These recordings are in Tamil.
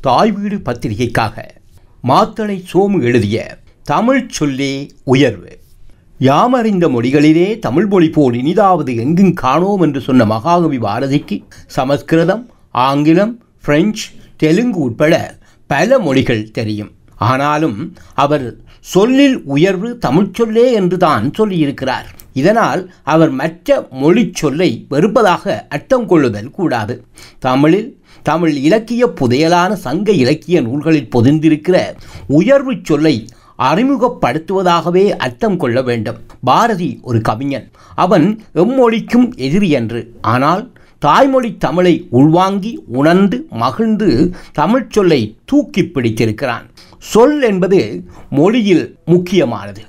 தாய் வீடு பத்திரிகைக்காக மாத்தளை சோமு எழுதிய தமிழ் சொல்லே உயர்வு. யாமறிந்த மொழிகளிலே தமிழ் மொழி போல் இனிதாவது எங்கும் காணோம் என்று சொன்ன மகாகவி பாரதிக்கு சமஸ்கிருதம் ஆங்கிலம் பிரெஞ்சு தெலுங்கு உட்பட பல மொழிகள் தெரியும். ஆனாலும் அவர் சொல்லில் உயர்வு தமிழ்ச்சொல்லே என்று தான் சொல்லியிருக்கிறார். இதனால் அவர் மற்ற மொழி சொல்லை வெறுப்பதாக அர்த்தம் கொள்ளுதல் கூடாது. தமிழில் தமிழ் இலக்கிய புதையலான சங்க இலக்கிய நூல்களில் பொதிந்திருக்கிற உயர்வு சொல்லை அறிமுகப்படுத்துவதாகவே அர்த்தம் கொள்ள வேண்டும். பாரதி ஒரு கவிஞன். அவன் எம்மொழிக்கும் எதிரி என்று. ஆனால் தாய்மொழி தமிழை உள்வாங்கி உணர்ந்து மகிழ்ந்து தமிழ்ச்சொல்லை தூக்கி பிடித்திருக்கிறான். சொல் என்பது மொழியில் முக்கியமானது.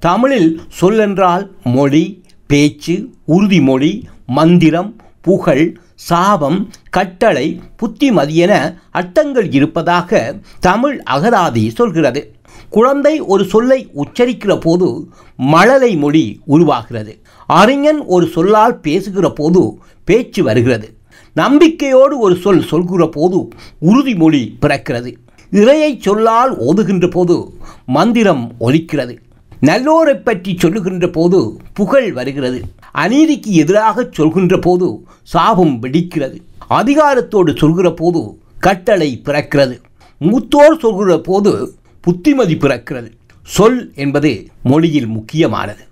தமிழில் சொல்லென்றால் மொழி பேச்சு உறுதிமொழி மந்திரம் புகழ் சாபம் கட்டளை புத்திமதி என அர்த்தங்கள் இருப்பதாக தமிழ் அகராதி சொல்கிறது. குழந்தை ஒரு சொல்லை உச்சரிக்கிற போது மழலை மொழி உருவாகிறது. அறிஞன் ஒரு சொல்லால் பேசுகிற போது பேச்சு வருகிறது. நம்பிக்கையோடு ஒரு சொல் சொல்கிற போது உறுதிமொழி பிறக்கிறது. இறையை சொல்லால் ஓதுகின்ற போது மந்திரம் ஒலிக்கிறது. நல்லோரை பற்றி சொல்லுகின்ற போது புகழ் வருகிறது. அநீதிக்கு எதிராக சொல்கின்ற போது சாபம் வெடிக்கிறது. அதிகாரத்தோடு சொல்கிற போது கட்டளை பிறக்கிறது. மூத்தோர் சொல்கிற போது புத்திமதி பிறக்கிறது. சொல் என்பது மொழியில் முக்கியமானது.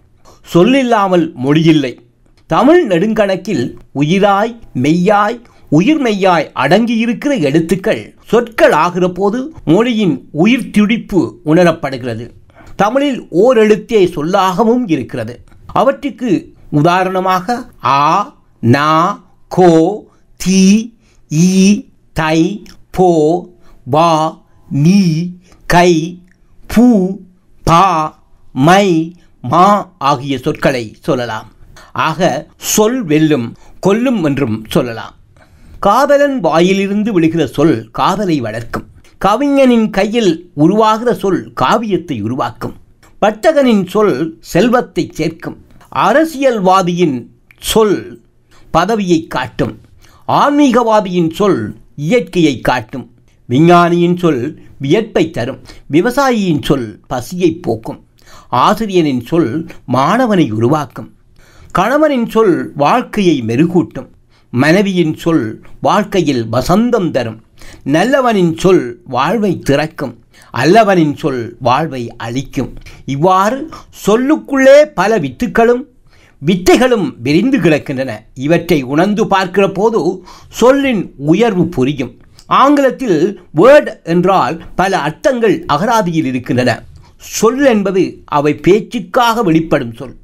சொல்லில்லாமல் மொழியில்லை. தமிழ் நெடுங்கணக்கில் உயிராய் மெய்யாய் உயிர் மெய்யாய் அடங்கியிருக்கிற எழுத்துக்கள் சொற்கள் ஆகிற போது மொழியின் உயிர் துடிப்பு உணரப்படுகிறது. தமிழில் ஓரெழுத்தே சொல்லாகவும் இருக்கிறது. அவற்றுக்கு உதாரணமாக ஆ நா கோ தி ஈ தை போ வா நீ கை பூ பா மை மா ஆகிய சொற்களை சொல்லலாம். ஆக சொல் வெல்லும் கொல்லும் என்றும் சொல்லலாம். காதலன் வாயிலிருந்து விழுகிற சொல் காதலை வளர்க்கும். கவிஞனின் கையில் உருவாகிற சொல் காவியத்தை உருவாக்கும். பட்டகனின் சொல் செல்வத்தை சேர்க்கும். அரசியல்வாதியின் சொல் பதவியை காட்டும். ஆன்மீகவாதியின் சொல் இயற்கையை காட்டும். விஞ்ஞானியின் சொல் வியப்பை தரும். விவசாயியின் சொல் பசியை போக்கும். ஆசிரியனின் சொல் மாணவனை உருவாக்கும். கணவனின் சொல் வாழ்க்கையை மெருகூட்டும். மனைவியின் சொல் வாழ்க்கையில் வசந்தம் தரும். நல்லவனின் சொல் வாழ்வை திறக்கும். அல்லவனின் சொல் வாழ்வை அழிக்கும். இவ்வாறு சொல்லுக்குள்ளே பல வித்துக்களும் வித்தைகளும் விரிந்து கிடக்கின்றன. இவற்றை உணர்ந்து பார்க்கிற போது சொல்லின் உயர்வு புரியும். ஆங்கிலத்தில் வேர்ட் என்றால் பல அர்த்தங்கள் அகராதியில் இருக்கின்றன. சொல் என்பது அவை பேச்சுக்காக வெளிப்படும் சொல்.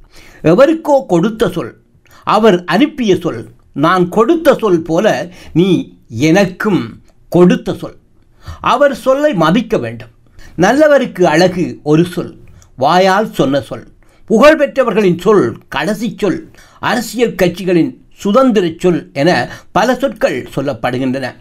எவருக்கோ கொடுத்த சொல் அவர் அனுப்பிய சொல் நான் கொடுத்த சொல் போல நீ எனக்கும் கொடுத்த சொல். அவர் சொல்லை மதிக்க வேண்டும். நல்லவருக்கு அழகு ஒரு சொல் வாயால் சொன்ன சொல். புகழ்பெற்றவர்களின் சொல் கடைசி சொல். அரசியல் கட்சிகளின் சுதந்திர சொல் என பல சொற்கள் சொல்லப்படுகின்றன.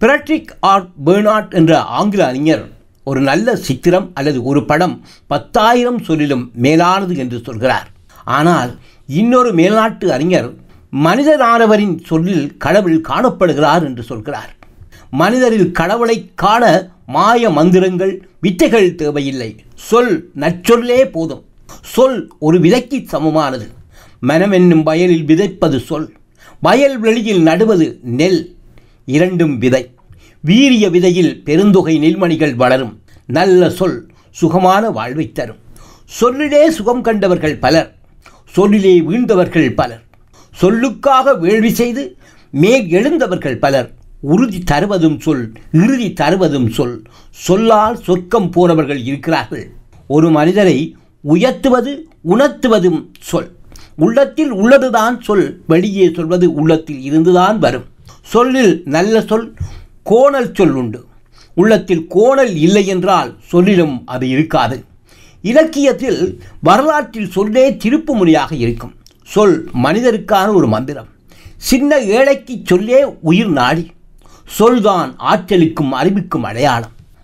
பிரட்ரிக் ஆர் பேர்னாட் என்ற ஆங்கில அறிஞர் ஒரு நல்ல சித்திரம் அல்லது ஒரு படம் பத்தாயிரம் சொல்லிலும் மேலானது என்று சொல்கிறார். ஆனால் இன்னொரு மேல்நாட்டு அறிஞர் மனிதரானவரின் சொல்லில் கடவுள் காணப்படுகிறார் என்று சொல்கிறார். மனிதரில் கடவுளை காண மாய மந்திரங்கள் வித்தைகள் தேவையில்லை. சொல் நற்சொல்லே போதும். சொல் ஒரு விதைக்கு சமமானது. மனம் என்னும் வயலில் விதைப்பது சொல். வயல் வெளியில் நடுவது நெல். இரண்டும் விதை. வீரிய விதையில் பெருந்தொகை நெல்மணிகள் வளரும். நல்ல சொல் சுகமான வாழ்வை தரும். சொல்லிலே சுகம் கண்டவர்கள் பலர். சொல்லிலே வீழ்ந்தவர்கள் பலர். சொல்லுக்காக வேள்வி செய்து மேல் எழுந்தவர்கள் பலர் உறுதி தருவதும் சொல் இறுதி தருவதும் சொல். சொல்லால் சொர்க்கம் போனவர்கள் இருக்கிறார்கள். ஒரு மனிதரை உயர்த்துவது உணர்த்துவதும் சொல். உள்ளத்தில் உள்ளதுதான் சொல் வெளியே சொல்வது உள்ளத்தில் இருந்துதான் வரும். சொல்லில் நல்ல சொல் கோணல் சொல் உண்டு. உள்ளத்தில் கோணல் இல்லை என்றால் சொல்லிலும் அது இருக்காது. இலக்கியத்தில் வரலாற்றில் சொல்லே திருப்பு மொழியாக இருக்கும். சொல் மனிதருக்கான ஒரு மந்திரம். சின்ன ஏழைக்கு சொல்லே உயிர் நாடி. சொல்தான் ஆற்றலுக்கும் அறிவுக்கும் அடையாளம்.